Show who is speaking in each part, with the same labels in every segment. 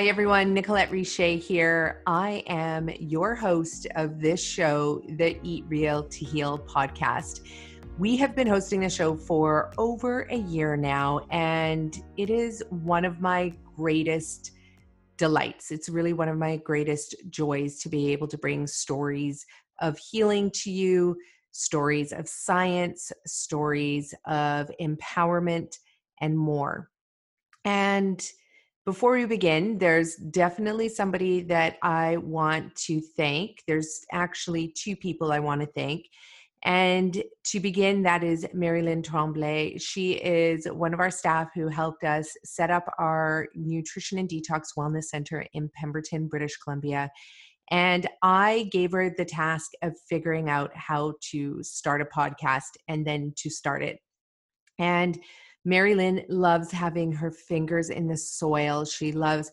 Speaker 1: Hi, everyone. Nicolette Richer here. I am your host of this show, the Eat Real to Heal podcast. We have been hosting the show for over a year now, and it is one of my greatest delights. It's really one of my greatest joys to be able to bring stories of healing to you, stories of science, stories of empowerment, and more. And before we begin, there's definitely somebody that I want to thank. There's actually two people I want to thank. And to begin, that is Marilyn Tremblay. She is one of our staff who helped us set up our nutrition and detox wellness center in Pemberton, British Columbia. And I gave her the task of figuring out how to start a podcast and then to start it. And Mary Lynn loves having her fingers in the soil. She loves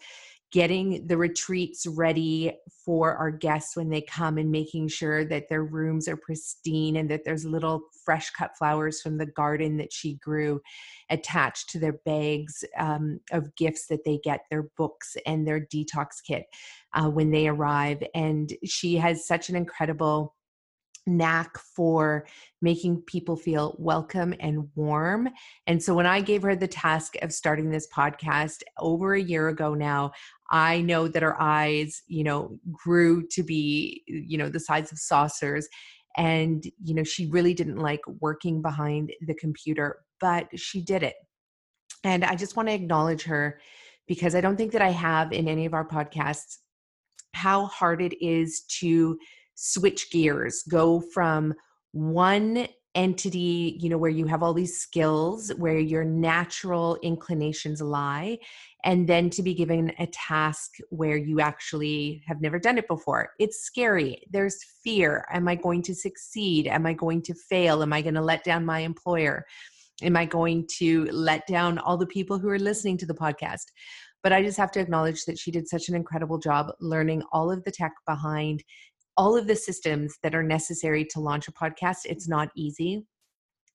Speaker 1: getting the retreats ready for our guests when they come and making sure that their rooms are pristine and that there's little fresh cut flowers from the garden that she grew attached to their bags um, of gifts that they get, their books and their detox kit uh, when they arrive. And she has such an incredible knack for making people feel welcome and warm. And so when I gave her the task of starting this podcast over a year ago now, I know that her eyes, you know, grew to be, you know, the size of saucers. And, you know, she really didn't like working behind the computer, but she did it. And I just want to acknowledge her because I don't think that I have in any of our podcasts how hard it is to switch gears, go from one entity, you know, where you have all these skills, where your natural inclinations lie, and then to be given a task where you actually have never done it before. It's scary. There's fear. Am I going to succeed? Am I going to fail? Am I going to let down my employer? Am I going to let down all the people who are listening to the podcast? But I just have to acknowledge that she did such an incredible job learning all of the tech behind all of the systems that are necessary to launch a podcast. It's not easy.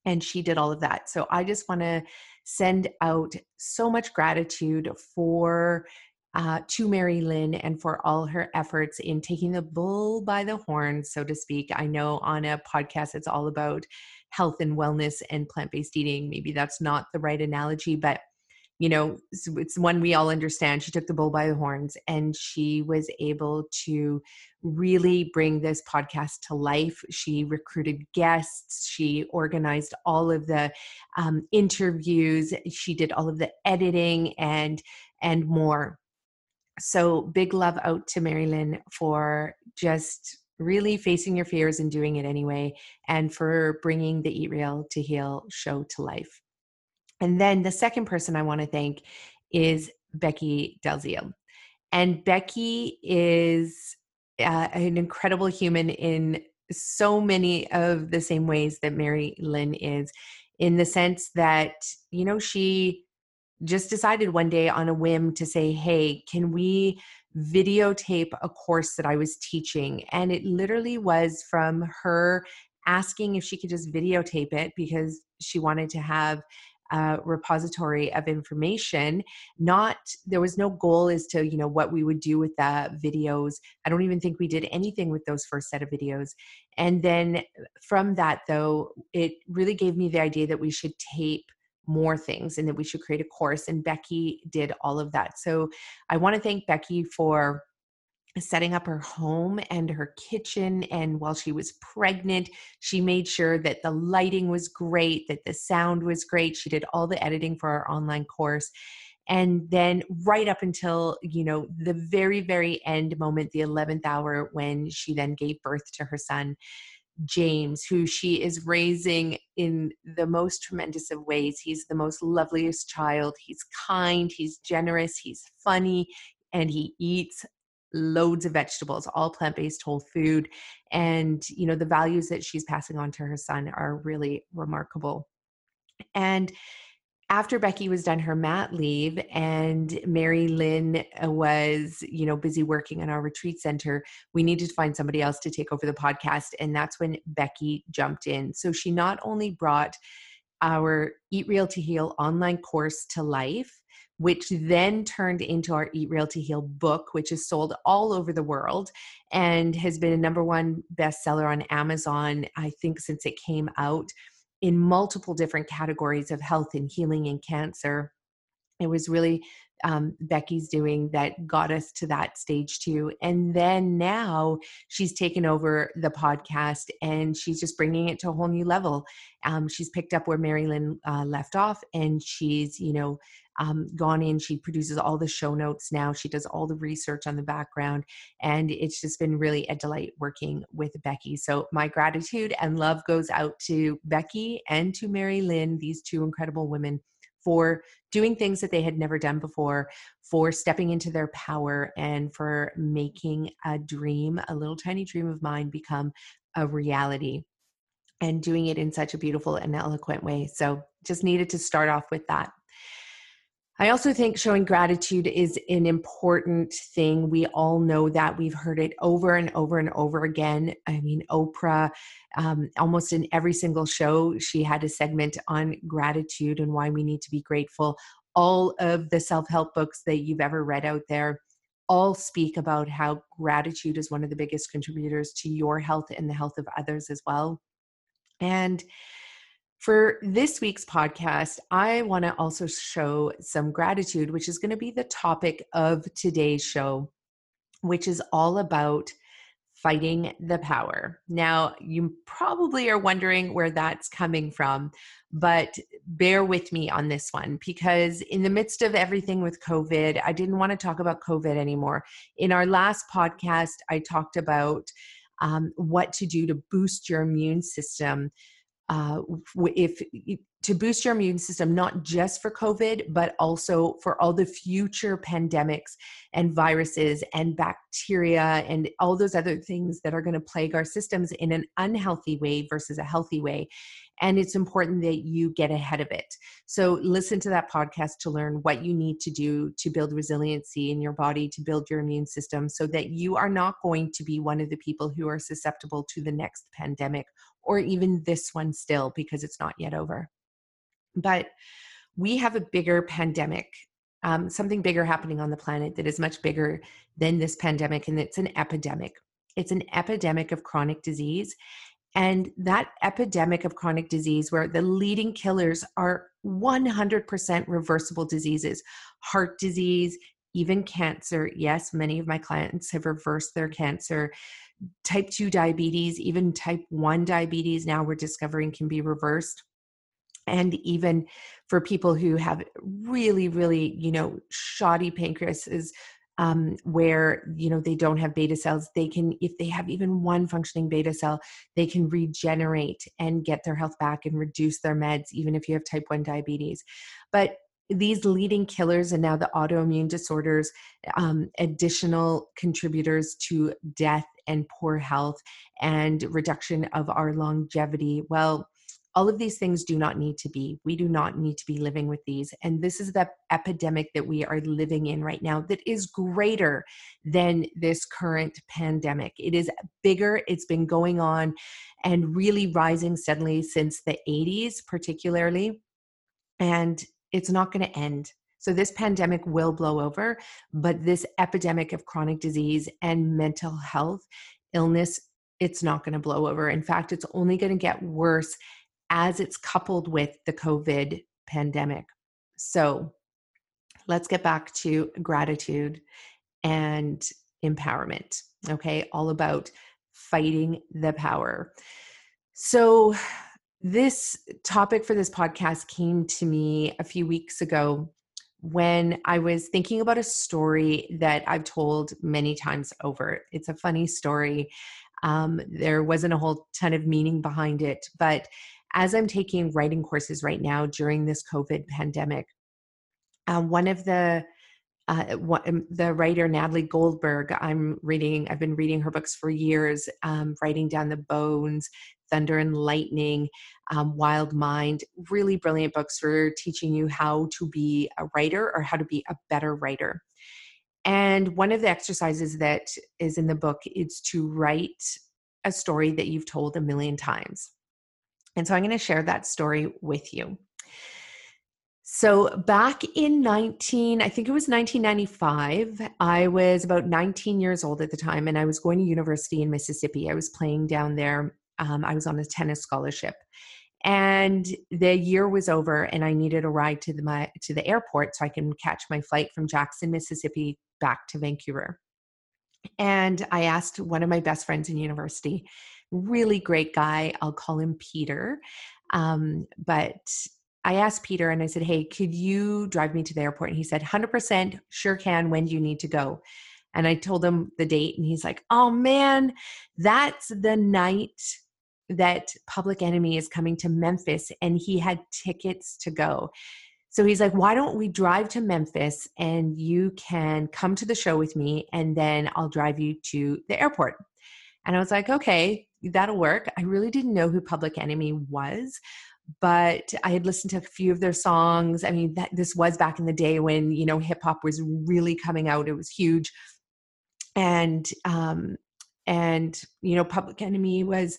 Speaker 1: And she did all of that. So I just want to send out so much gratitude for uh, to Mary Lynn and for all her efforts in taking the bull by the horns, so to speak. I know on a podcast it's all about health and wellness and plant based eating. Maybe that's not the right analogy, but you know, it's one we all understand. She took the bull by the horns and she was able to really bring this podcast to life. She recruited guests, she organized all of the um, interviews, she did all of the editing and and more. So big love out to Marilyn for just really facing your fears and doing it anyway, and for bringing the Eat Real to Heal show to life. And then the second person I want to thank is Becky Delzio. And Becky is uh, an incredible human in so many of the same ways that Mary Lynn is, in the sense that, you know, she just decided one day on a whim to say, hey, can we videotape a course that I was teaching? And it literally was from her asking if she could just videotape it because she wanted to have uh, repository of information not there was no goal as to you know what we would do with the videos. I don't even think we did anything with those first set of videos. And then from that though it really gave me the idea that we should tape more things and that we should create a course and becky did all of that. So i want to thank becky for setting up her home and her kitchen. And while she was pregnant, she made sure that the lighting was great, that the sound was great. She did all the editing for our online course. And then, right up until, you know, the very, very end moment, the 11th hour, when she then gave birth to her son, James, who she is raising in the most tremendous of ways. He's the most loveliest child. He's kind, he's generous, he's funny, and he eats loads of vegetables, all plant based whole food. And, you know, the values that she's passing on to her son are really remarkable. And after Becky was done her mat leave and Mary Lynn uh, was, you know, busy working in our retreat center, we needed to find somebody else to take over the podcast. And that's when Becky jumped in. So she not only brought our Eat Real to Heal online course to life, which then turned into our Eat Real to Heal book, which is sold all over the world and has been a number one bestseller on Amazon, I think, since it came out in multiple different categories of health and healing and cancer. It was really um, Becky's doing that got us to that stage too. And then now she's taken over the podcast and she's just bringing it to a whole new level. Um, she's picked up where Marilyn uh, left off and she's, you know, um, gone in. She produces all the show notes now. She does all the research on the background. And it's just been really a delight working with Becky. So my gratitude and love goes out to Becky and to Mary Lynn, these two incredible women for doing things that they had never done before, for stepping into their power, and for making a dream, a little tiny dream of mine, become a reality and doing it in such a beautiful and eloquent way. So just needed to start off with that. I also think showing gratitude is an important thing. We all know that. We've heard it over and over and over again. I mean, Oprah, um, almost in every single show, she had a segment on gratitude and why we need to be grateful. All of the self help books that you've ever read out there all speak about how gratitude is one of the biggest contributors to your health and the health of others as well. And for this week's podcast, I want to also show some gratitude, which is going to be the topic of today's show, which is all about fighting the power. Now, you probably are wondering where that's coming from, but bear with me on this one because, in the midst of everything with COVID, I didn't want to talk about COVID anymore. In our last podcast, I talked about um, what to do to boost your immune system uh, if to boost your immune system, not just for COVID, but also for all the future pandemics and viruses and bacteria and all those other things that are going to plague our systems in an unhealthy way versus a healthy way. And it's important that you get ahead of it. So, listen to that podcast to learn what you need to do to build resiliency in your body, to build your immune system, so that you are not going to be one of the people who are susceptible to the next pandemic or even this one still because it's not yet over. But we have a bigger pandemic, um, something bigger happening on the planet that is much bigger than this pandemic, and it's an epidemic. It's an epidemic of chronic disease. And that epidemic of chronic disease, where the leading killers are 100% reversible diseases, heart disease, even cancer. Yes, many of my clients have reversed their cancer type 2 diabetes, even type 1 diabetes, now we're discovering can be reversed. And even for people who have really, really, you know, shoddy pancreases, um, where you know they don't have beta cells they can if they have even one functioning beta cell they can regenerate and get their health back and reduce their meds even if you have type 1 diabetes but these leading killers and now the autoimmune disorders um, additional contributors to death and poor health and reduction of our longevity. Well, all of these things do not need to be. We do not need to be living with these. And this is the epidemic that we are living in right now that is greater than this current pandemic. It is bigger, it's been going on and really rising steadily since the 80s, particularly. And it's not going to end. So, this pandemic will blow over, but this epidemic of chronic disease and mental health illness, it's not going to blow over. In fact, it's only going to get worse as it's coupled with the COVID pandemic. So, let's get back to gratitude and empowerment. Okay, all about fighting the power. So, this topic for this podcast came to me a few weeks ago when I was thinking about a story that I've told many times over. It's a funny story. Um, there wasn't a whole ton of meaning behind it, but as I'm taking writing courses right now during this COVID pandemic, uh, one of the uh, um, the writer Natalie Goldberg. I'm reading. I've been reading her books for years. Um, writing down the bones, Thunder and Lightning, um, Wild Mind. Really brilliant books for teaching you how to be a writer or how to be a better writer. And one of the exercises that is in the book is to write a story that you've told a million times. And so I'm going to share that story with you. So back in 19, I think it was 1995, I was about 19 years old at the time and I was going to university in Mississippi. I was playing down there. Um, I was on a tennis scholarship. And the year was over and I needed a ride to the my to the airport so I can catch my flight from Jackson, Mississippi back to Vancouver. And I asked one of my best friends in university, really great guy, I'll call him Peter. Um, but I asked Peter and I said, Hey, could you drive me to the airport? And he said, 100% sure can. When do you need to go? And I told him the date, and he's like, Oh man, that's the night that Public Enemy is coming to Memphis, and he had tickets to go. So he's like, Why don't we drive to Memphis and you can come to the show with me, and then I'll drive you to the airport? And I was like, Okay, that'll work. I really didn't know who Public Enemy was but I had listened to a few of their songs. I mean, that, this was back in the day when you know hip hop was really coming out; it was huge, and um, and you know, Public Enemy was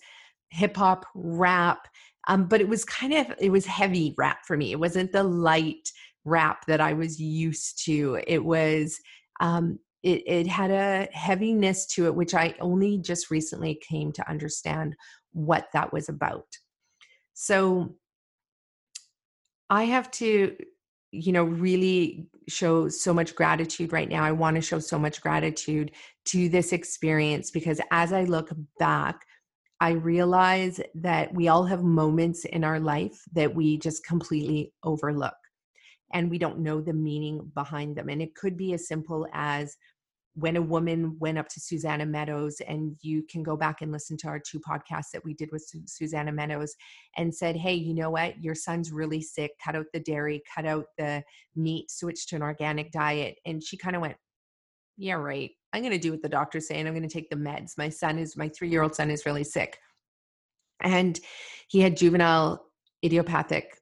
Speaker 1: hip hop rap, um, but it was kind of it was heavy rap for me. It wasn't the light rap that I was used to. It was um, it, it had a heaviness to it, which I only just recently came to understand what that was about. So I have to, you know, really show so much gratitude right now. I want to show so much gratitude to this experience because as I look back, I realize that we all have moments in our life that we just completely overlook and we don't know the meaning behind them. And it could be as simple as when a woman went up to Susannah Meadows, and you can go back and listen to our two podcasts that we did with Su- Susannah Meadows, and said, Hey, you know what? Your son's really sick. Cut out the dairy, cut out the meat, switch to an organic diet. And she kind of went, Yeah, right. I'm going to do what the doctor's saying. I'm going to take the meds. My son is, my three year old son is really sick. And he had juvenile idiopathic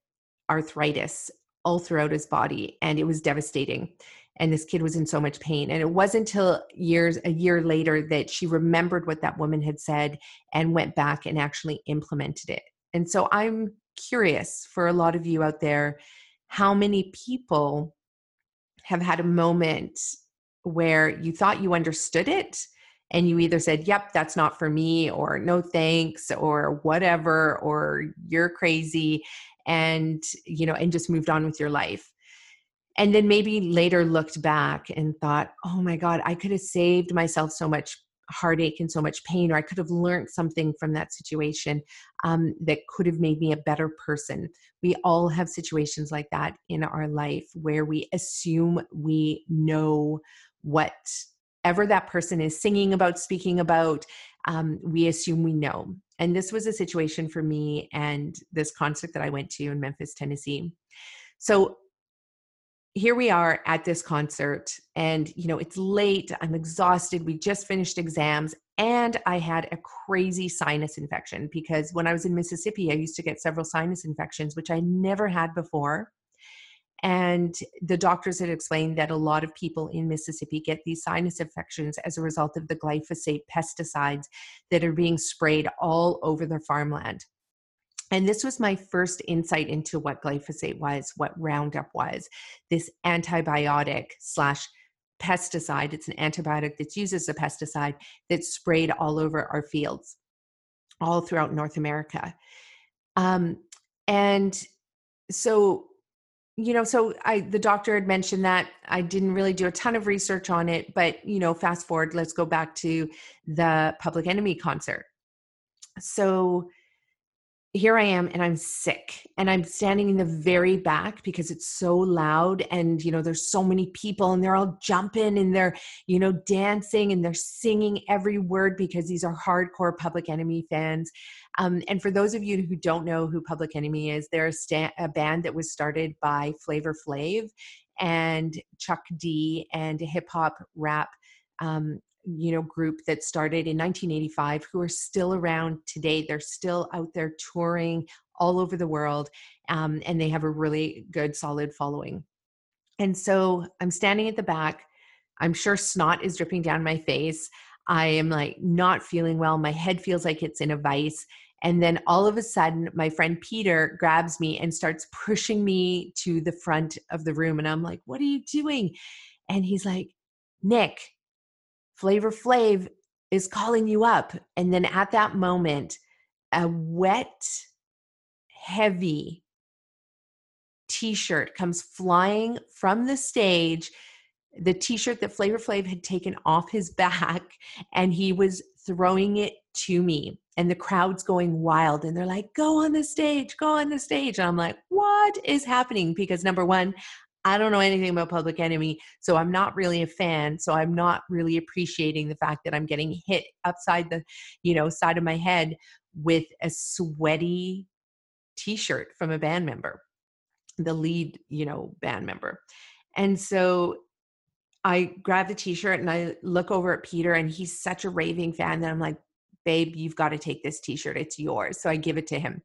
Speaker 1: arthritis all throughout his body, and it was devastating and this kid was in so much pain. And it wasn't until years a year later that she remembered what that woman had said and went back and actually implemented it. And so i'm curious for a lot of you out there how many people have had a moment where you thought you understood it and you either said yep that's not for me or no thanks or whatever or you're crazy and you know and just moved on with your life and then maybe later looked back and thought oh my god i could have saved myself so much heartache and so much pain or i could have learned something from that situation um, that could have made me a better person. We all have situations like that in our life where we assume we know whatever that person is singing about speaking about um, we assume we know. And this was a situation for me and this concert that i went to in memphis tennessee. So here we are at this concert and you know it's late i'm exhausted we just finished exams and i had a crazy sinus infection because when i was in mississippi i used to get several sinus infections which i never had before and the doctors had explained that a lot of people in Mississippi get these sinus infections as a result of the glyphosate pesticides that are being sprayed all over their farmland. And this was my first insight into what glyphosate was, what Roundup was, this antibiotic slash pesticide. It's an antibiotic that's used as a pesticide that's sprayed all over our fields, all throughout North America. Um, and so, you know, so I the doctor had mentioned that I didn't really do a ton of research on it, but you know, fast forward, let's go back to the Public Enemy concert. So here I am and I'm sick and I'm standing in the very back because it's so loud and you know there's so many people and they're all jumping and they're you know dancing and they're singing every word because these are hardcore Public Enemy fans. Um, and for those of you who don't know who Public Enemy is, they're a, sta- a band that was started by Flavor Flav and Chuck D and a hip hop rap um, you know group that started in 1985 who are still around today. They're still out there touring all over the world um, and they have a really good solid following. And so i'm standing at the back. I'm sure snot is dripping down my face. I am like not feeling well. My head feels like it's in a vice. And then all of a sudden, my friend Peter grabs me and starts pushing me to the front of the room. And I'm like, What are you doing? And he's like, Nick, Flavor Flav is calling you up. And then at that moment, a wet, heavy t shirt comes flying from the stage. The t shirt that Flavor Flav had taken off his back, and he was throwing it to me. And the crowd's going wild, and they're like, Go on the stage, go on the stage. And I'm like, What is happening? Because number one, I don't know anything about Public Enemy, so I'm not really a fan. So I'm not really appreciating the fact that I'm getting hit upside the, you know, side of my head with a sweaty t-shirt from a band member, the lead, you know, band member. And so I grab the t-shirt and I look over at Peter and he's such a raving fan that I'm like, babe, you've got to take this t-shirt. It's yours. So I give it to him.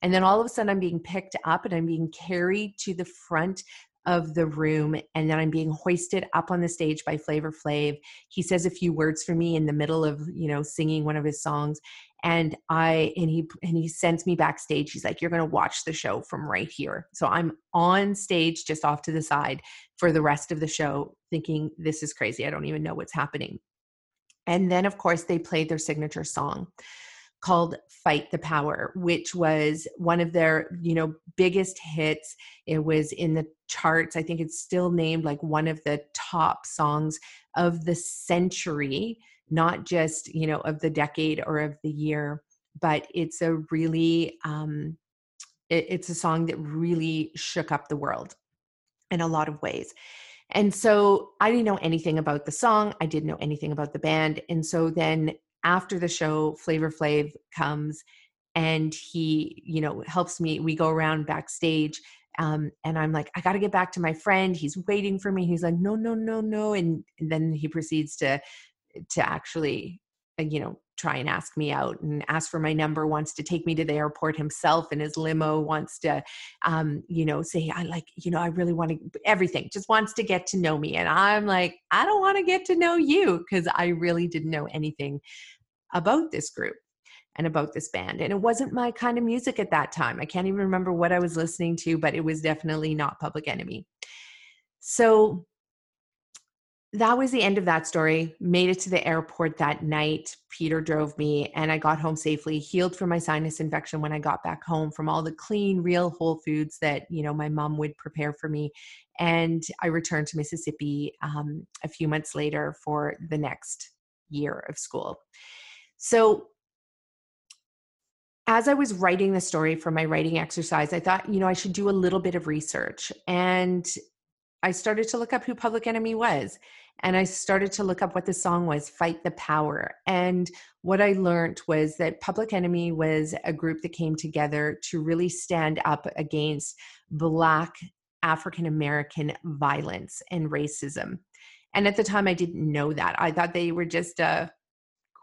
Speaker 1: And then all of a sudden I'm being picked up and I'm being carried to the front of the room and then I'm being hoisted up on the stage by Flavor Flav. He says a few words for me in the middle of, you know, singing one of his songs and I and he and he sends me backstage. He's like you're going to watch the show from right here. So I'm on stage just off to the side for the rest of the show thinking this is crazy. I don't even know what's happening. And then of course they played their signature song called Fight the Power, which was one of their, you know, biggest hits. It was in the charts. I think it's still named like one of the top songs of the century, not just, you know, of the decade or of the year, but it's a really um it, it's a song that really shook up the world in a lot of ways. And so I didn't know anything about the song. I didn't know anything about the band. And so then after the show, Flavor Flav comes and he, you know, helps me. We go around backstage. Um, and I'm like, I got to get back to my friend. He's waiting for me. He's like, no, no, no, no. And, and then he proceeds to, to actually, you know, try and ask me out and ask for my number wants to take me to the airport himself in his limo wants to um, you know say i like you know i really want to everything just wants to get to know me and i'm like i don't want to get to know you because i really didn't know anything about this group and about this band. And it wasn't my kind of music at that time. I can't even remember what I was listening to, but it was definitely not Public Enemy. So that was the end of that story. Made it to the airport that night. Peter drove me and I got home safely, healed from my sinus infection when I got back home from all the clean, real whole foods that, you know, my mom would prepare for me. And I returned to Mississippi um, a few months later for the next year of school. So, as I was writing the story for my writing exercise, I thought, you know, I should do a little bit of research. And I started to look up who Public Enemy was. And I started to look up what the song was, Fight the Power. And what I learned was that Public Enemy was a group that came together to really stand up against Black African American violence and racism. And at the time, I didn't know that. I thought they were just a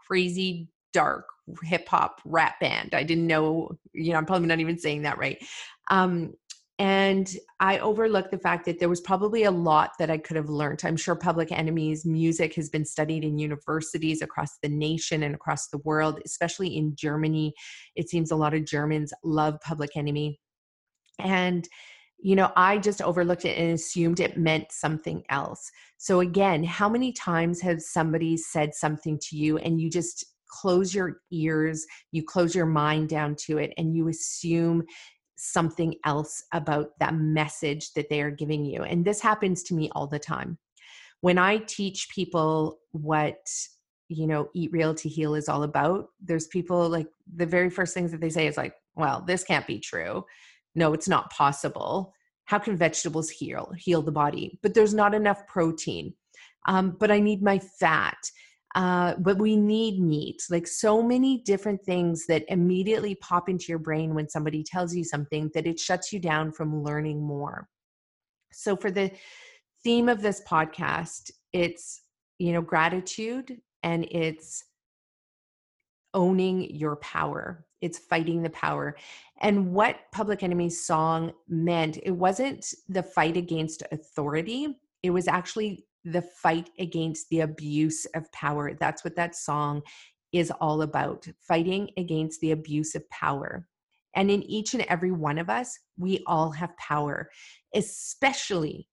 Speaker 1: crazy dark hip hop rap band. I didn't know, you know, I'm probably not even saying that right. Um, and I overlooked the fact that there was probably a lot that I could have learned. I'm sure Public Enemy's music has been studied in universities across the nation and across the world, especially in Germany. It seems a lot of Germans love Public Enemy. And you know, I just overlooked it and assumed it meant something else. So, again, how many times has somebody said something to you and you just close your ears, you close your mind down to it, and you assume something else about that message that they are giving you? And this happens to me all the time. When I teach people what you know eat real to heal is all about there's people like the very first things that they say is like well this can't be true no it's not possible how can vegetables heal heal the body but there's not enough protein um, but i need my fat uh, but we need meat like so many different things that immediately pop into your brain when somebody tells you something that it shuts you down from learning more. So for the theme of this podcast it's you know gratitude and it's owning your power. It's fighting the power. And what public enemy's song meant it wasn't the fight against authority. It was actually the fight against the abuse of power that's what that song is all about fighting against the abuse of power. And in each and every one of us, we all have power, especially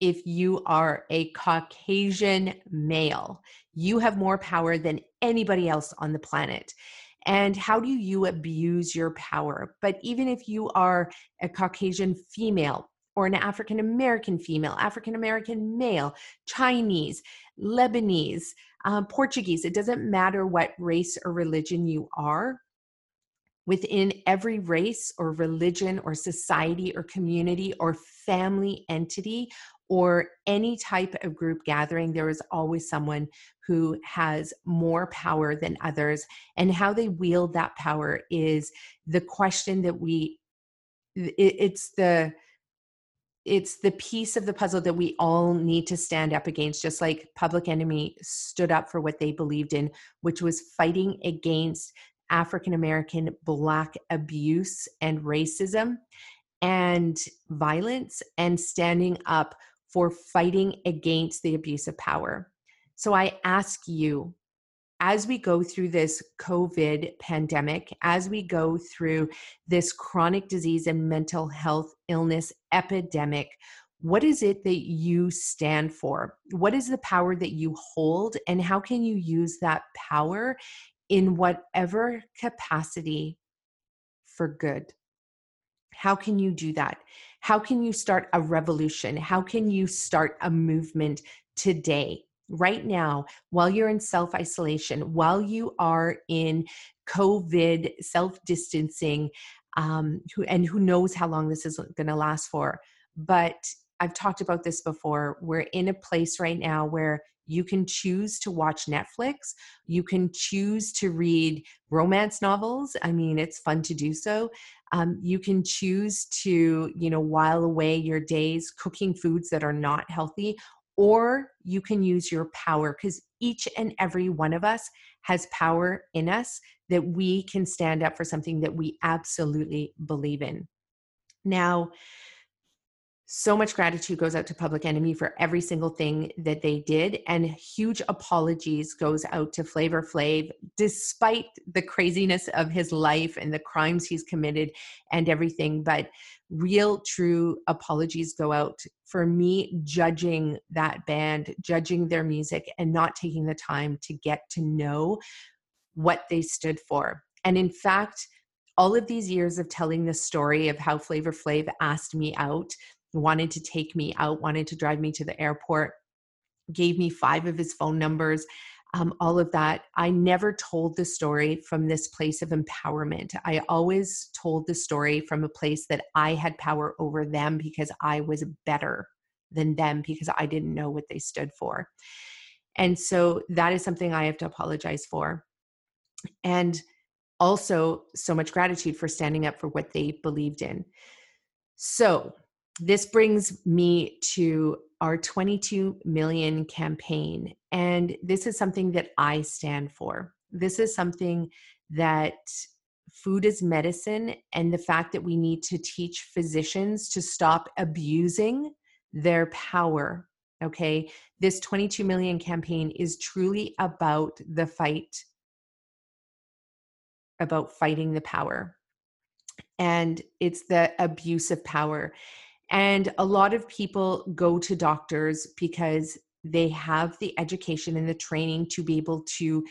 Speaker 1: if you are a Caucasian male. You have more power than anybody else on the planet. And how do you abuse your power? But even if you are a Caucasian female, or an African American female, African American male, Chinese, Lebanese, um, Portuguese, it doesn't matter what race or religion you are. Within every race or religion or society or community or family entity or any type of group gathering, there is always someone who has more power than others. And how they wield that power is the question that we, it's the, it's the piece of the puzzle that we all need to stand up against just like public enemy stood up for what they believed in which was fighting against african american black abuse and racism and violence and standing up for fighting against the abuse of power. So i ask you as we go through this COVID pandemic, as we go through this chronic disease and mental health illness epidemic, what is it that you stand for? What is the power that you hold? And how can you use that power in whatever capacity for good? How can you do that? How can you start a revolution? How can you start a movement today? Right now, while you're in self isolation, while you are in COVID self distancing, um, who, and who knows how long this is going to last for. But I've talked about this before. We're in a place right now where you can choose to watch Netflix. You can choose to read romance novels. I mean, it's fun to do so. Um, you can choose to, you know, while away your days cooking foods that are not healthy, or you can use your power because each and every one of us has power in us that we can stand up for something that we absolutely believe in. Now, so much gratitude goes out to Public Enemy for every single thing that they did, and huge apologies goes out to Flavor Flav, despite the craziness of his life and the crimes he's committed and everything. But real, true apologies go out for me judging that band, judging their music, and not taking the time to get to know what they stood for. And in fact, all of these years of telling the story of how Flavor Flav asked me out wanted to take me out, wanted to drive me to the airport, gave me five of his phone numbers, um, all of that. I never told the story from this place of empowerment. I always told the story from a place that I had power over them because I was better than them because I didn't know what they stood for. And so that is something I have to apologize for. And also, so much gratitude for standing up for what they believed in. So, this brings me to our 22 million campaign. And this is something that I stand for. This is something that food is medicine, and the fact that we need to teach physicians to stop abusing their power. Okay. This 22 million campaign is truly about the fight, about fighting the power. And it's the abuse of power. And a lot of people go to doctors because they have the education and the training to be able to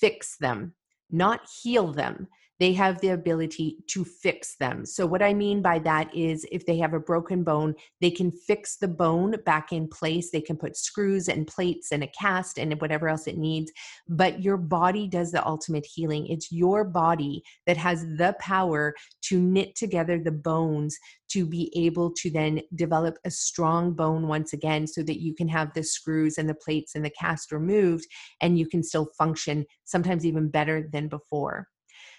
Speaker 1: fix them, not heal them they have the ability to fix them. So, what I mean by that is if they have a broken bone, they can fix the bone back in place. They can put screws and plates and a cast and whatever else it needs. But your body does the ultimate healing. It's your body that has the power to knit together the bones to be able to then develop a strong bone once again so that you can have the screws and the plates and the cast removed and you can still function sometimes even better than before.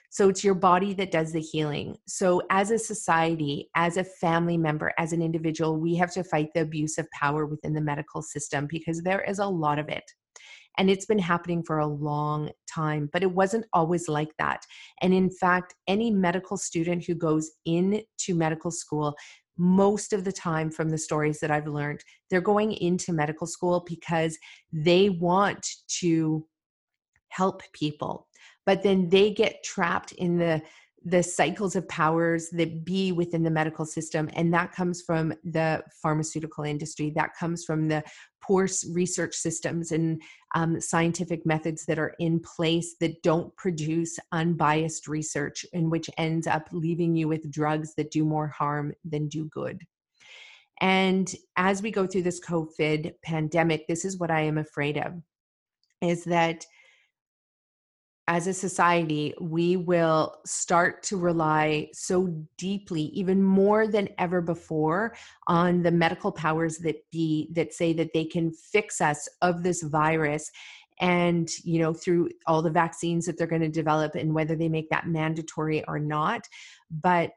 Speaker 1: So it's your body that does the healing. So, as a society, as a family member, as an individual, we have to fight the abuse of power within the medical system because there is a lot of it. And it's been happening for a long time, but it wasn't always like that. And in fact, any medical student who goes into medical school most of the time from the stories that I've learned, they're going into medical school because they want to help people but then they get trapped in the the cycles of powers that be within the medical system and that comes from the pharmaceutical industry. That comes from the poor research systems and um, scientific methods that are in place that don't produce unbiased research and which ends up leaving you with drugs that do more harm than do good. And as we go through this covid pandemic this is what i am afraid of is that as a society, we will start to rely so deeply, even more than ever before, on the medical powers that be that say that they can fix us of this virus and you know through all the vaccines that they're going to develop and whether they make that mandatory or not. But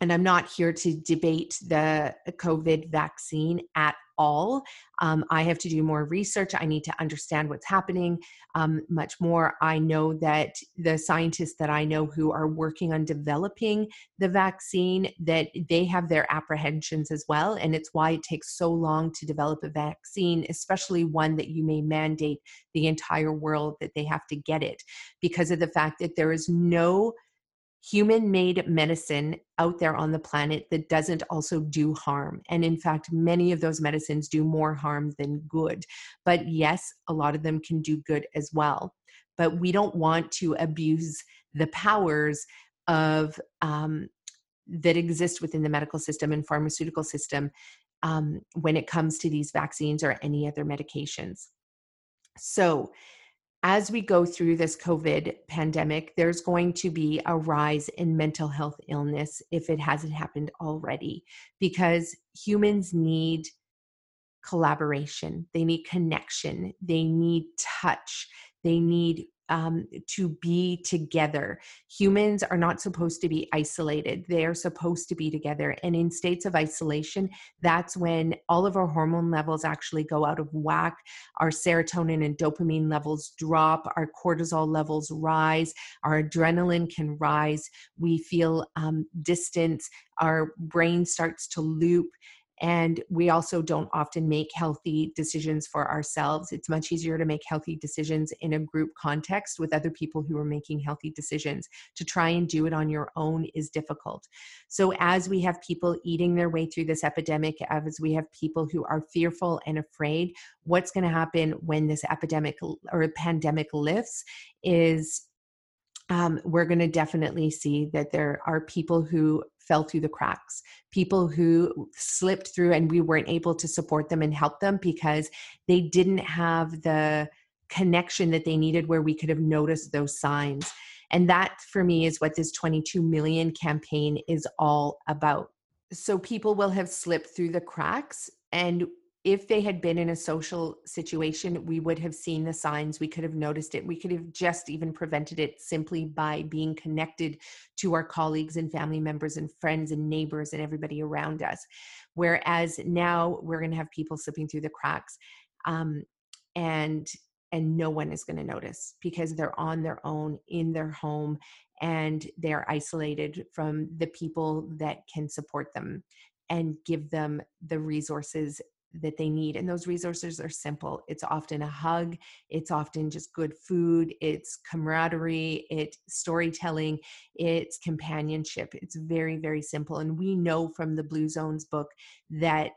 Speaker 1: and I'm not here to debate the uh, COVID vaccine at all. Um, I have to do more research. I need to understand what's happening um, much more. I know that the scientists that I know who are working on developing the vaccine that they have their apprehensions as well, and it's why it takes so long to develop a vaccine, especially one that you may mandate the entire world that they have to get it, because of the fact that there is no human made medicine out there on the planet that doesn't also do harm. And in fact, many of those medicines do more harm than good. But yes, a lot of them can do good as well. But we don't want to abuse the powers of um, that exist within the medical system and pharmaceutical system um, when it comes to these vaccines or any other medications. So, as we go through this COVID pandemic, there's going to be a rise in mental health illness if it hasn't happened already, because humans need collaboration, they need connection, they need touch, they need um, to be together. Humans are not supposed to be isolated, they are supposed to be together. And in states of isolation, that's when all of our hormone levels actually go out of whack. Our serotonin and dopamine levels drop, our cortisol levels rise, our adrenaline can rise, we feel um, distance, our brain starts to loop and we also don't often make healthy decisions for ourselves. It's much easier to make healthy decisions in a group context with other people who are making healthy decisions. To try and do it on your own is difficult. So, as we have people eating their way through this epidemic, as we have people who are fearful and afraid, what's going to happen when this epidemic or pandemic lifts is um, we're going to definitely see that there are people who fell through the cracks, people who slipped through and we weren't able to support them and help them because they didn't have the connection that they needed where we could have noticed those signs. And that for me is what this 22 million campaign is all about. So people will have slipped through the cracks and if they had been in a social situation, we would have seen the signs. We could have noticed it. We could have just even prevented it simply by being connected to our colleagues and family members and friends and neighbors and everybody around us. Whereas now we're going to have people slipping through the cracks, um, and and no one is going to notice because they're on their own in their home and they're isolated from the people that can support them and give them the resources that they need. And those resources are simple. It's often a hug, it's often just good food, it's camaraderie, it's storytelling, it's companionship. It's very, very simple. And we know from the Blue Zones book that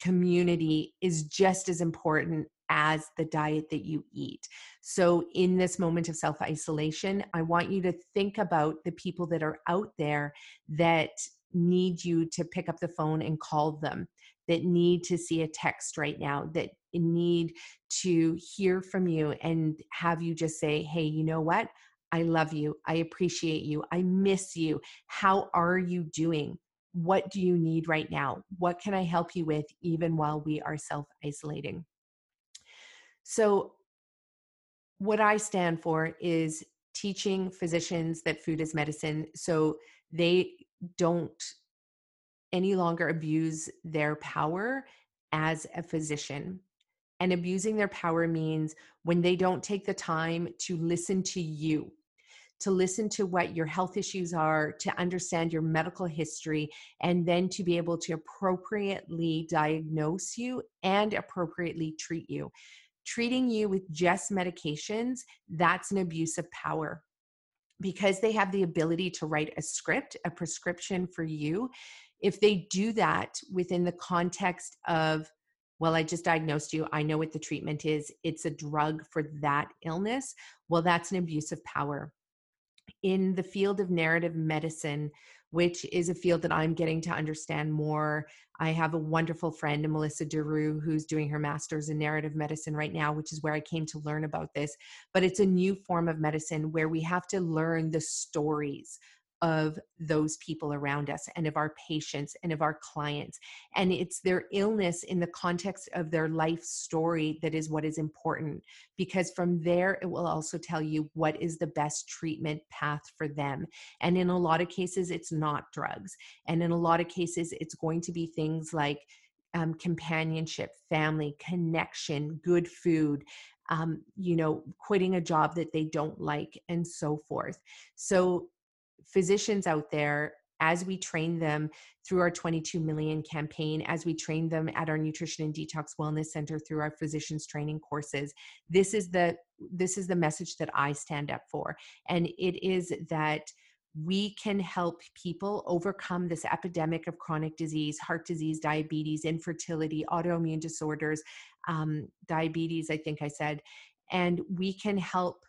Speaker 1: community is just as important as the diet that you eat. So, in this moment of self isolation, I want you to think about the people that are out there that need you to pick up the phone and call them that need to see a text right now, that need to hear from you and have you just say, hey, you know what? I love you. I appreciate you. I miss you. How are you doing? What do you need right now? What can I help you with even while we are self isolating? So, what I stand for is teaching physicians that food is medicine so they don't any longer abuse their power as a physician. And abusing their power means when they don't take the time to listen to you, to listen to what your health issues are, to understand your medical history, and then to be able to appropriately diagnose you and appropriately treat you. treating you with just medications, that's an abuse of power. Because they have the ability to write a script, a prescription for you, if they do that within the context of, well, I just diagnosed you, I know what the treatment is, it's a drug for that illness, well, that's an abuse of power. In the field of narrative medicine, which is a field that I'm getting to understand more. I have a wonderful friend, Melissa DeRue, who's doing her master's in narrative medicine right now, which is where I came to learn about this. But it's a new form of medicine where we have to learn the stories of those people around us and of our patients and of our clients. And it's their illness in the context of their life story that is what is important, because from there, it will also tell you what is the best treatment path for them. And in a lot of cases, it's not drugs. And in a lot of cases, it's going to be things like um, companionship, family, connection, good food, um, you know, quitting a job that they don't like, and so forth. So physicians out there as we train them through our 22 million campaign, as we train them at our nutrition and detox wellness center through our physicians training courses, this is the this is the message that I stand up for, and it is that we can help people overcome this epidemic of chronic disease, heart disease, diabetes, infertility, autoimmune disorders, um, diabetes. I think I said, and we can help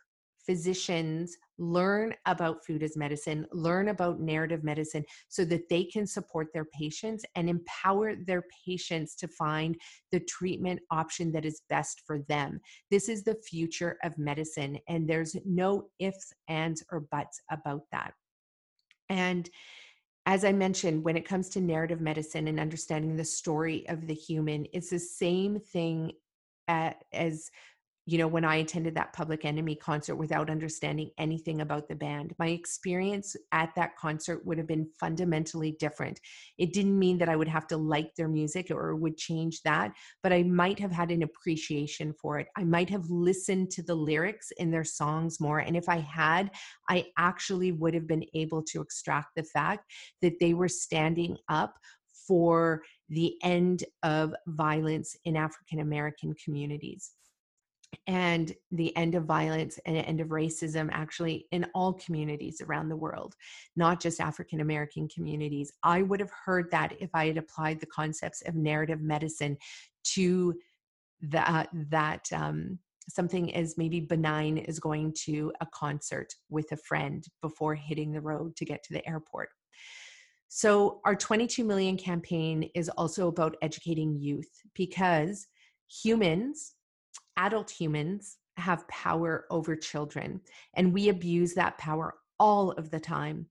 Speaker 1: physicians learn about food as medicine, learn about narrative medicine so that they can support their patients and empower their patients to find the treatment option that is best for them. This is the future of medicine, and there's no ifs, ands, or buts about that. And as I mentioned, when it comes to narrative medicine and understanding the story of the human, it's the same thing eh, as you know, when I attended that Public Enemy concert without understanding anything about the band. My experience at that concert would have been fundamentally different. It didn't mean that I would have to like their music or would change that, but I might have had an appreciation for it. I might have listened to the lyrics in their songs more. And if I had, I actually would have been able to extract the fact that they were standing up for the end of violence in African American communities and the end of violence and end of racism actually in all communities around the world not just african american communities. I would have heard that if i had applied the concepts of narrative medicine to that that um, something as maybe benign as going to a concert with a friend before hitting the road to get to the airport. So our 22 million campaign is also about educating youth because humans adult humans have power over children, and we abuse that power all of the time.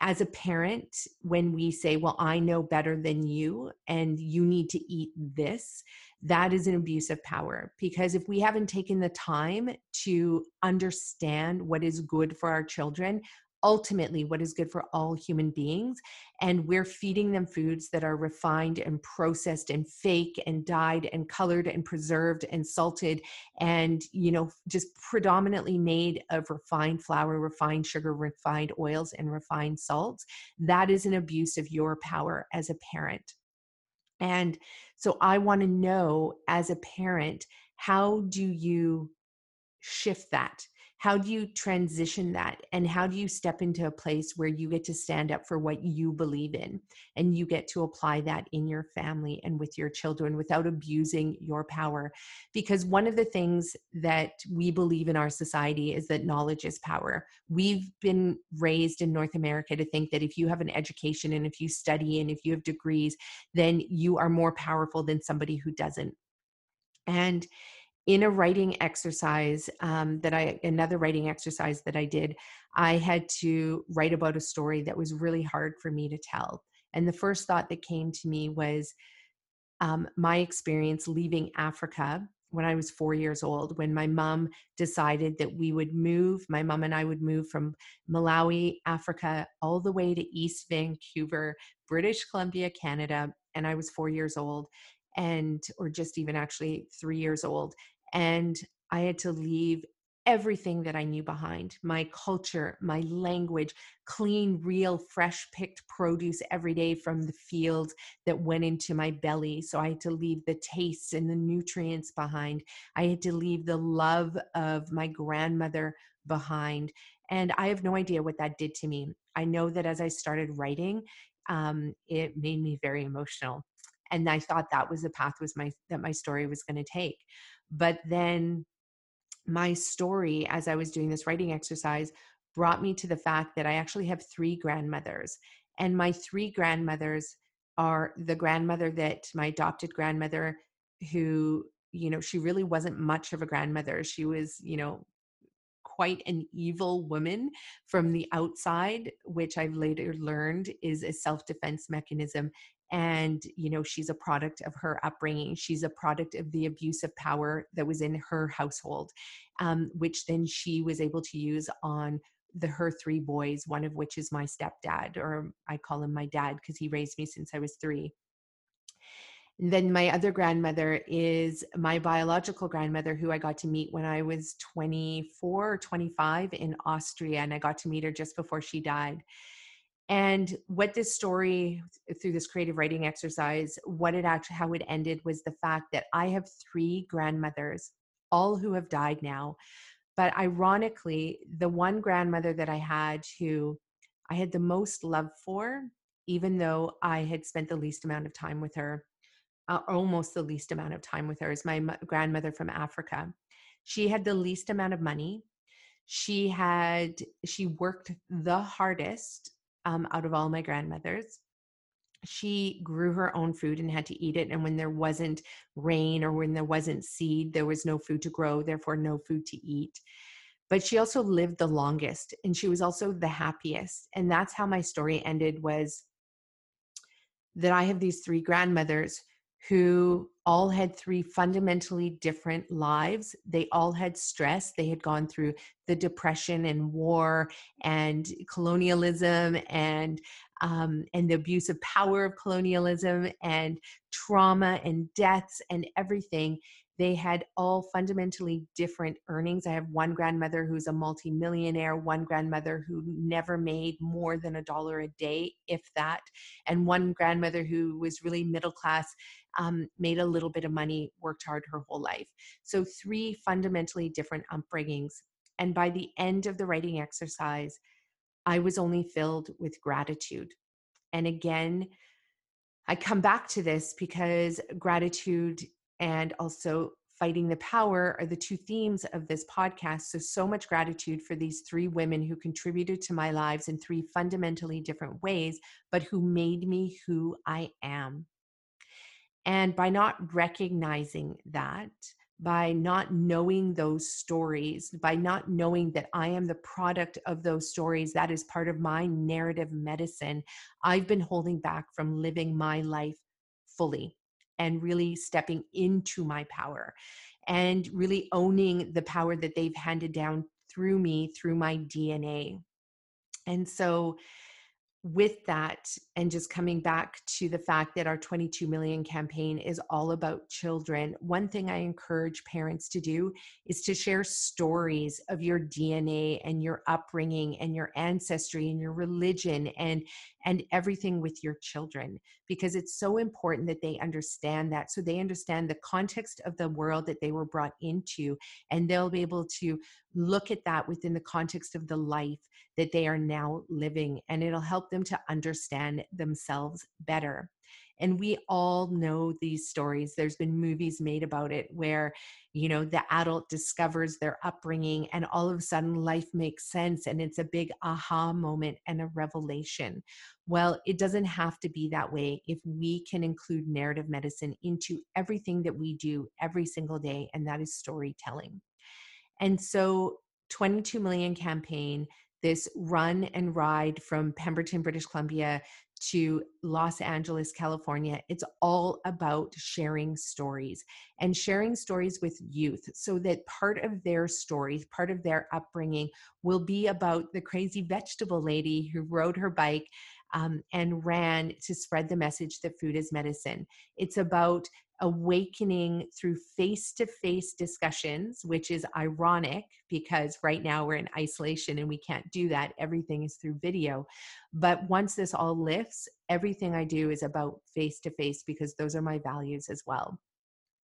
Speaker 1: As a parent, when we say, Well, I know better than you, and you need to eat this, that is an abuse of power. Because if we haven't taken the time to understand what is good for our children, ultimately what is good for all human beings. And we're feeding them foods that are refined and processed and fake and dyed and colored and preserved and salted and, you know, just predominantly made of refined flour, refined sugar, refined oils, and refined salts. That is an abuse of your power as a parent. And so I want to know as a parent, how do you shift that? How do you transition that? And how do you step into a place where you get to stand up for what you believe in? And you get to apply that in your family and with your children without abusing your power. Because one of the things that we believe in our society is that knowledge is power. We've been raised in north america to think that if you have an education and if you study and if you have degrees then you are more powerful than somebody who doesn't. And in a writing exercise um, that I, another writing exercise that I did, I had to write about a story that was really hard for me to tell. And the first thought that came to me was um, my experience leaving Africa when I was four years old, when my mom decided that we would move, my mom and I would move from Malawi, Africa, all the way to East Vancouver, British Columbia, Canada. And I was four years old and or just even actually three years old and I had to leave everything that I knew behind my culture, my language, clean, real, fresh picked produce every day from the field that went into my belly. So I had to leave the tastes and the nutrients behind. I had to leave the love of my grandmother behind. And I have no idea what that did to me. I know that as I started writing, um, it made me very emotional. And I thought that was the path was my that my story was going to take. But then my story as I was doing this writing exercise brought me to the fact that I actually have three grandmothers. And my three grandmothers are the grandmother that my adopted grandmother, who, you know, she really wasn't much of a grandmother. She was, you know, quite an evil woman from the outside, which I've later learned is a self defense mechanism. And you know she's a product of her upbringing. She's a product of the abuse of power that was in her household um, which then she was able to use on the her three boys one of which is my stepdad or i call him my dad because he raised me since i was three then my other grandmother is my biological grandmother who i got to meet when i was 24 or 25 in austria and i got to meet her just before she died. And what this story through this creative writing exercise what it actually how it ended was the fact that i have three grandmothers all who have died now. But ironically the one grandmother that i had who i had the most love for even though i had spent the least amount of time with her uh, almost the least amount of time with her is my grandmother from africa she had the least amount of money she had she worked the hardest um, out of all my grandmothers. She grew her own food and had to eat it. And when there wasn't rain or when there wasn't seed, there was no food to grow, therefore, no food to eat. But she also lived the longest and she was also the happiest. And that's how my story ended was that I have these three grandmothers who all had three fundamentally different lives. They all had stress. They had gone through the depression and war and colonialism and um, and the abuse of power of colonialism and trauma and deaths and everything they had all fundamentally different earnings. I have one grandmother who's a multimillionaire, one grandmother who never made more than a dollar a day, if that, and one grandmother who was really middle class, um, made a little bit of money, worked hard her whole life. So, three fundamentally different upbringings. And by the end of the writing exercise, I was only filled with gratitude. And again, I come back to this because gratitude and also fighting the power are the two themes of this podcast. So, so much gratitude for these three women who contributed to my lives in three fundamentally different ways, but who made me who I am. And by not recognizing that, by not knowing those stories, by not knowing that I am the product of those stories, that is part of my narrative medicine, I've been holding back from living my life fully and really stepping into my power and really owning the power that they've handed down through me through my DNA. And so with that and just coming back to the fact that our 22 million campaign is all about children one thing i encourage parents to do is to share stories of your dna and your upbringing and your ancestry and your religion and and everything with your children because it's so important that they understand that so they understand the context of the world that they were brought into and they'll be able to look at that within the context of the life that they are now living and it'll help them to understand themselves better and we all know these stories. There's been movies made about it where you know the adult discovers their upbringing and all of a sudden life makes sense and it's a big aha moment and a revelation. Well it doesn't have to be that way if we can include narrative medicine into everything that we do every single day and that is storytelling. And so 22 million campaign this run and ride from Pemberton, British Columbia to Los Angeles, California. It's all about sharing stories and sharing stories with youth so that part of their stories, part of their upbringing will be about the crazy vegetable lady who rode her bike um, and ran to spread the message that food is medicine. It's about awakening through face to face discussions, which is ironic because right now we're in isolation and we can't do that. Everything is through video. But once this all lifts, everything I do is about face to face because those are my values as well.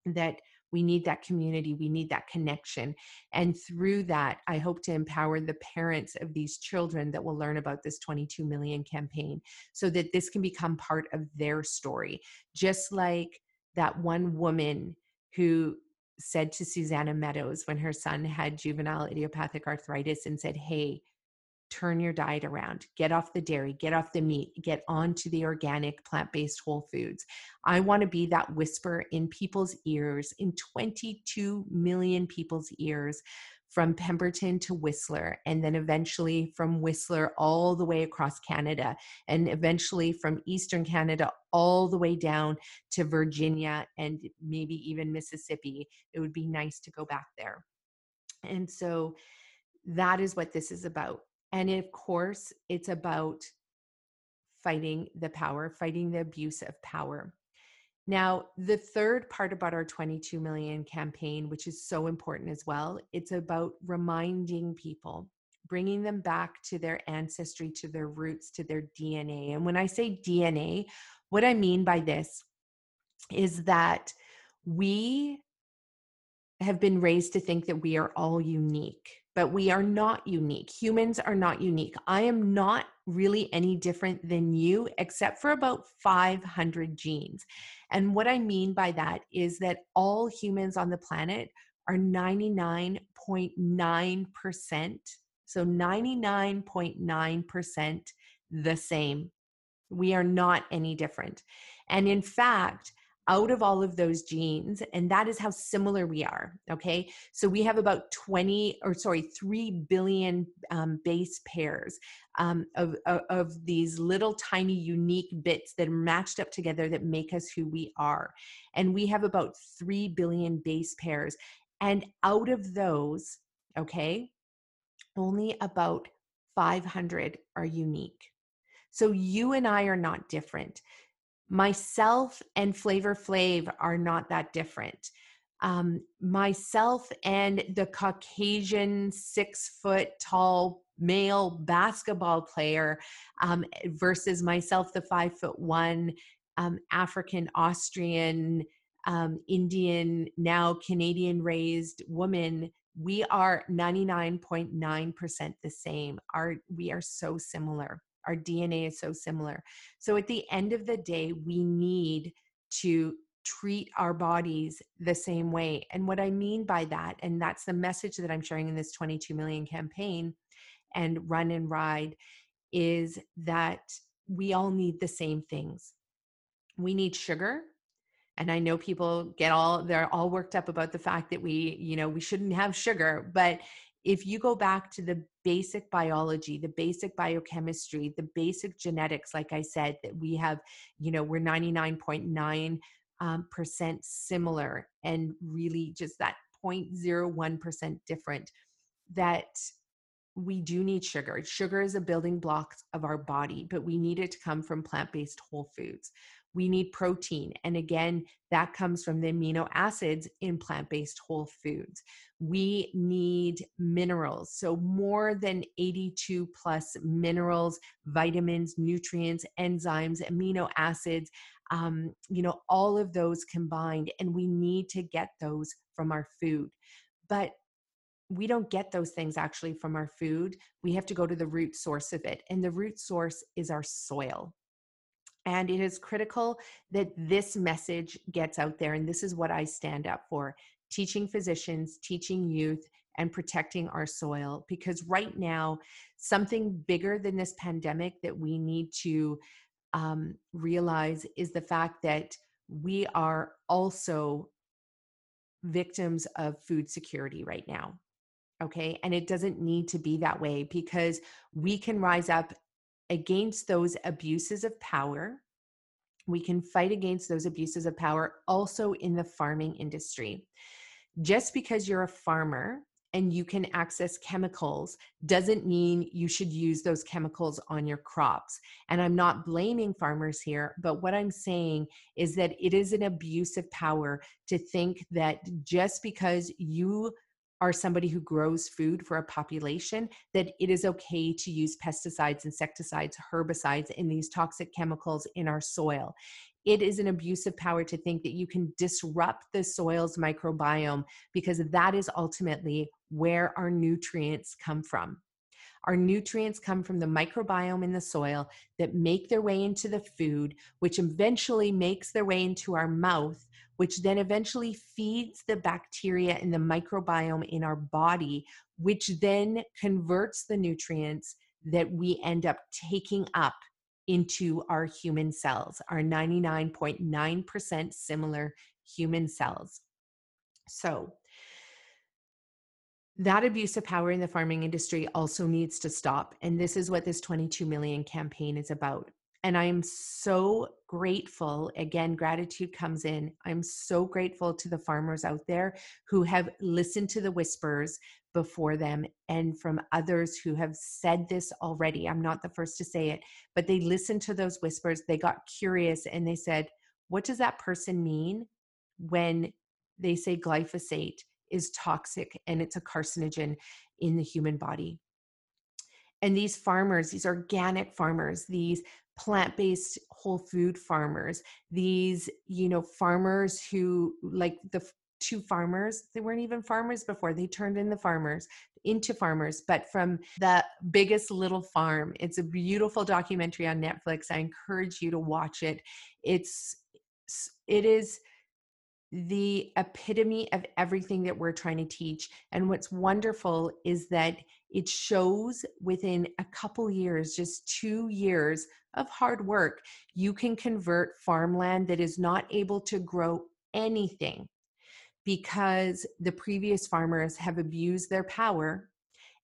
Speaker 1: That we need that community, we need that connection. And through that, I hope to empower the parents of these children that will learn about this 22 million campaign so that this can become part of their story. Just like that one woman who said to Susannah Meadows when her son had juvenile idiopathic arthritis and said, Hey, turn your diet around. Get off the dairy, get off the meat, get onto the organic, plant based whole foods. I want to be that whisper in people's ears, in 22 million people's ears, from Pemberton to Whistler, and then eventually from Whistler all the way across Canada, and eventually from Eastern Canada all the way down to Virginia and maybe even Mississippi. It would be nice to go back there. And so that is what this is about. And of course, it's about fighting the power, fighting the abuse of power. Now, the third part about our 22 million campaign, which is so important as well, it's about reminding people, bringing them back to their ancestry, to their roots, to their DNA. And when I say DNA, what I mean by this is that we have been raised to think that we are all unique but we are not unique. Humans are not unique. I am not really any different than you, except for about 500 genes. And what I mean by that is that all humans on the planet are 99.9%. So 99.9% the same. We are not any different. And in fact, out of all of those genes and that is how similar we are okay? So we have about 20 or sorry 3 billion um, base pairs um, of, of, of these little tiny unique bits that are matched up together that make us who we are. And we have about 3 billion base pairs and out of those okay only about 500 are unique. So you and I are not different myself and Flavor Flav are not that different. Um, myself and the Caucasian six foot tall male basketball player um, versus myself, the five foot one um, African Austrian um, Indian, now Canadian raised woman. We are 99.9% the same. Our, we are so similar. Our DNA is so similar. So at the end of the day, we need to treat our bodies the same way. And what I mean by that, and that's the message that I'm sharing in this 22 million campaign and run and ride, is that we all need the same things. We need sugar. And I know people get all, they're all worked up about the fact that we, you know, we shouldn't have sugar, but if you go back to the basic biology, the basic biochemistry, the basic genetics, like I said, that we have, you know, we're 99.9 um, percent similar and really just that 0.01% different, that we do need sugar. Sugar is a building block of our body, but we need it to come from plant based whole foods we need protein. And again, that comes from the amino acids in plant based whole foods. We need minerals. So, more than 82 plus minerals, vitamins, nutrients, enzymes, amino acids, um, you know, all of those combined. And we need to get those from our food. But we don't get those things actually from our food. We have to go to the root source of it. And the root source is our soil. And it is critical that this message gets out there. And this is what I stand up for teaching physicians, teaching youth, and protecting our soil. Because right now, something bigger than this pandemic that we need to um, realize is the fact that we are also victims of food security right now. Okay. And it doesn't need to be that way because we can rise up against those abuses of power. We can fight against those abuses of power also in the farming industry. Just because you're a farmer and you can access chemicals doesn't mean you should use those chemicals on your crops. And I'm not blaming farmers here, but what I'm saying is that it is an abuse of power to think that just because you are somebody who grows food for a population, that it is okay to use pesticides, insecticides, herbicides, and these toxic chemicals in our soil it is an abuse of power to think that you can disrupt the soil's microbiome because that is ultimately where our nutrients come from. Our nutrients come from the microbiome in the soil that make their way into the food, which eventually makes their way into our mouth, which then eventually feeds the bacteria in the microbiome in our body, which then converts the nutrients that we end up taking up into our human cells, our 99.9% similar human cells. So, that abuse of power in the farming industry also needs to stop. And this is what this 22 million campaign is about. And I'm so grateful. Again, gratitude comes in. I'm so grateful to the farmers out there who have listened to the whispers before them and from others who have said this already. I'm not the first to say it, but they listened to those whispers. They got curious and they said, What does that person mean when they say glyphosate is toxic and it's a carcinogen in the human body? And these farmers, these organic farmers, these plant-based whole food farmers. These you know farmers who like the two farmers they weren't even farmers before they turned in the farmers into farmers but from the biggest little farm it's a beautiful documentary on netflix i encourage you to watch it. It's it is the epitome of everything that we're trying to teach and what's wonderful is that it shows within a couple years just 2 years of hard work you can convert farmland that is not able to grow anything because the previous farmers have abused their power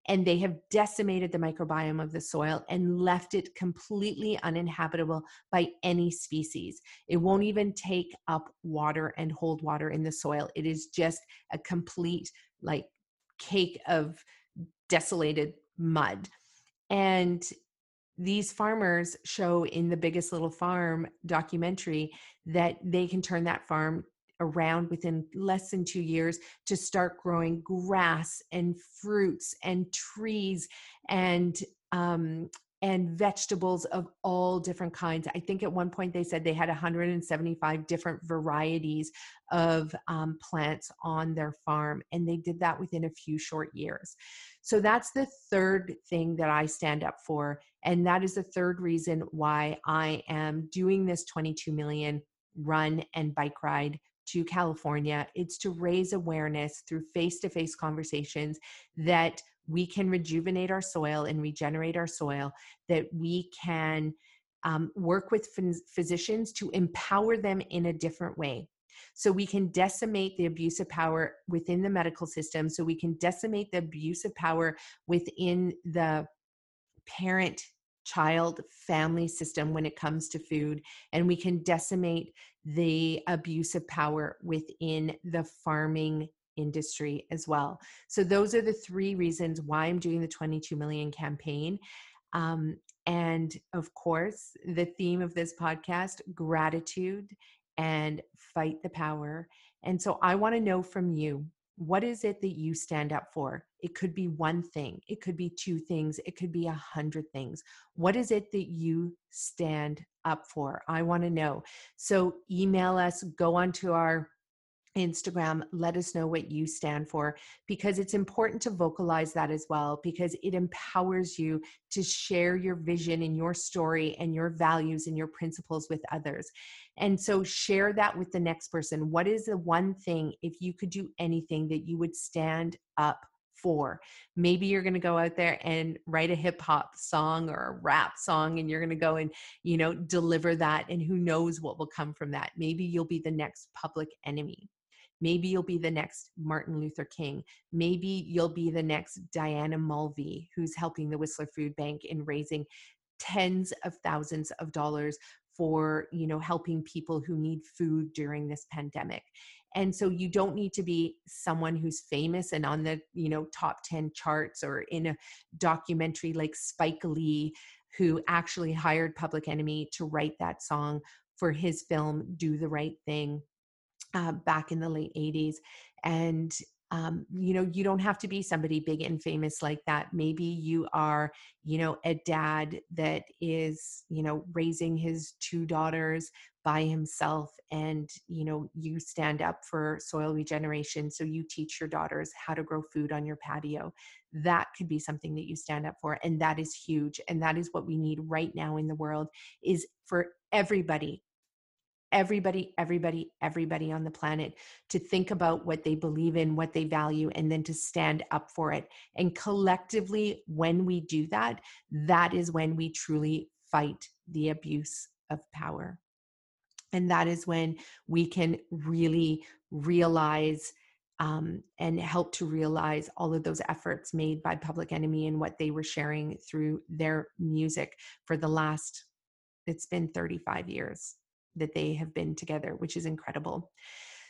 Speaker 1: and they have decimated the microbiome of the soil and left it completely uninhabitable by any species. It won't even take up water and hold water in the soil. It is just a complete, like, cake of desolated mud. And these farmers show in the biggest little farm documentary that they can turn that farm around within less than two years to start growing grass and fruits and trees and um, and vegetables of all different kinds. I think at one point they said they had 175 different varieties of um, plants on their farm, and they did that within a few short years. So that's the third thing that I stand up for. And that is the third reason why I am doing this 22 million run and bike ride to California. It's to raise awareness through face to face conversations that we can rejuvenate our soil and regenerate our soil, that we can um, work with phys- physicians to empower them in a different way. So we can decimate the abuse of power within the medical system. So we can decimate the abuse of power within the parent child family system when it comes to food and we can decimate the abuse of power within the farming industry as well. So those are the three reasons why I'm doing the 22 million campaign. Um, and of course, the theme of this podcast gratitude and fight the power. And so I want to know from you what is it that you stand up for? It could be one thing, it could be two things, it could be a hundred things. What is it that you stand up for? I want to know. So email us, go onto our Instagram, let us know what you stand for because it's important to vocalize that as well because it empowers you to share your vision and your story and your values and your principles with others. And so share that with the next person. What is the one thing, if you could do anything, that you would stand up Maybe you're going to go out there and write a hip hop song or a rap song and you're going to go and, you know, deliver that and who knows what will come from that. Maybe you'll be the next public enemy. Maybe you'll be the next Martin Luther King. Maybe you'll be the next Diana Mulvey, who's helping the Whistler Food Bank in raising tens of thousands of dollars for you know helping people who need food during this pandemic and so you don't need to be someone who's famous and on the you know top 10 charts or in a documentary like spike lee who actually hired public enemy to write that song for his film do the right thing uh, back in the late 80s and um, you know you don't have to be somebody big and famous like that. Maybe you are you know a dad that is you know raising his two daughters by himself and you know you stand up for soil regeneration so you teach your daughters how to grow food on your patio. That could be something that you stand up for and that is huge and that is what we need right now in the world is for everybody everybody, everybody, everybody on the planet to think about what they believe in, what they value, and then to stand up for it. And collectively, when we do that, that is when we truly fight the abuse of power. And that is when we can really realize um, and help to realize all of those efforts made by Public Enemy and what they were sharing through their music for the last, it's been 35 years that they have been together, which is incredible.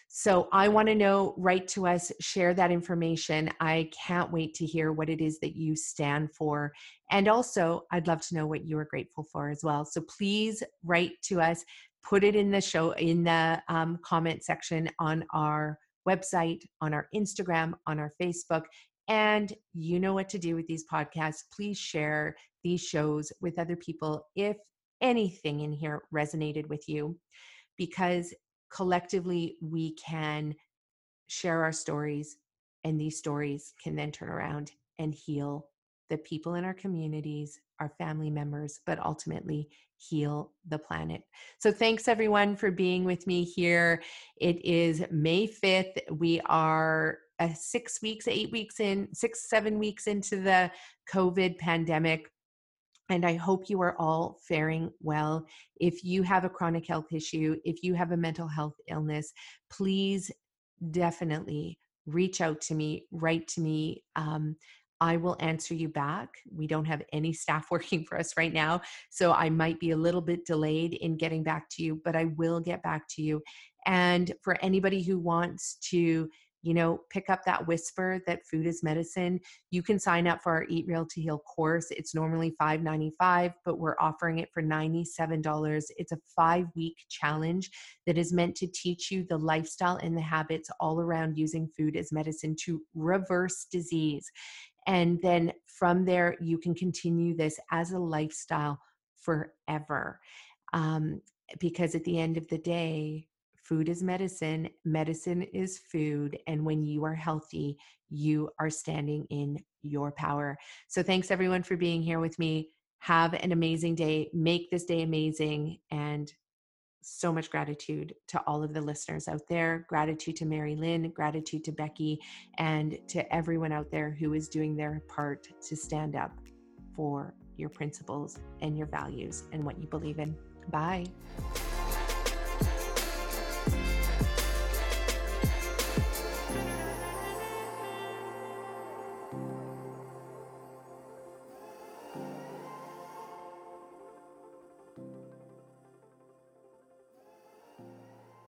Speaker 1: So I want to know, write to us, share that information. I can't wait to hear what it is that you stand for. And also, I'd love to know what you are grateful for as well. So please write to us, put it in the show, in the um, comment section on our website, on our Instagram, on our Facebook. And you know what to do with these podcasts. Please share these shows with other people if anything in here resonated with you because collectively we can share our stories and these stories can then turn around and heal the people in our communities, our family members, but ultimately heal the planet. So, thanks everyone for being with me here. It is May 5th. We are uh, six weeks, eight weeks in, six, seven weeks into the COVID pandemic. And I hope you are all faring well. If you have a chronic health issue, if you have a mental health illness, please definitely reach out to me, write to me. Um, I will answer you back. We don't have any staff working for us right now, so I might be a little bit delayed in getting back to you, but I will get back to you. And for anybody who wants to you know, pick up that whisper that food is medicine. You can sign up for our Eat Real to Heal course. It's normally $5.95, but we're offering it for $97. It's a five week challenge that is meant to teach you the lifestyle and the habits all around using food as medicine to reverse disease. And then from there, you can continue this as a lifestyle forever. Um, because at the end of the day, Food is medicine, medicine is food. And when you are healthy, you are standing in your power. So, thanks everyone for being here with me. Have an amazing day. Make this day amazing. And so much gratitude to all of the listeners out there. Gratitude to Mary Lynn, gratitude to Becky, and to everyone out there who is doing their part to stand up for your principles and your values and what you believe in. Bye.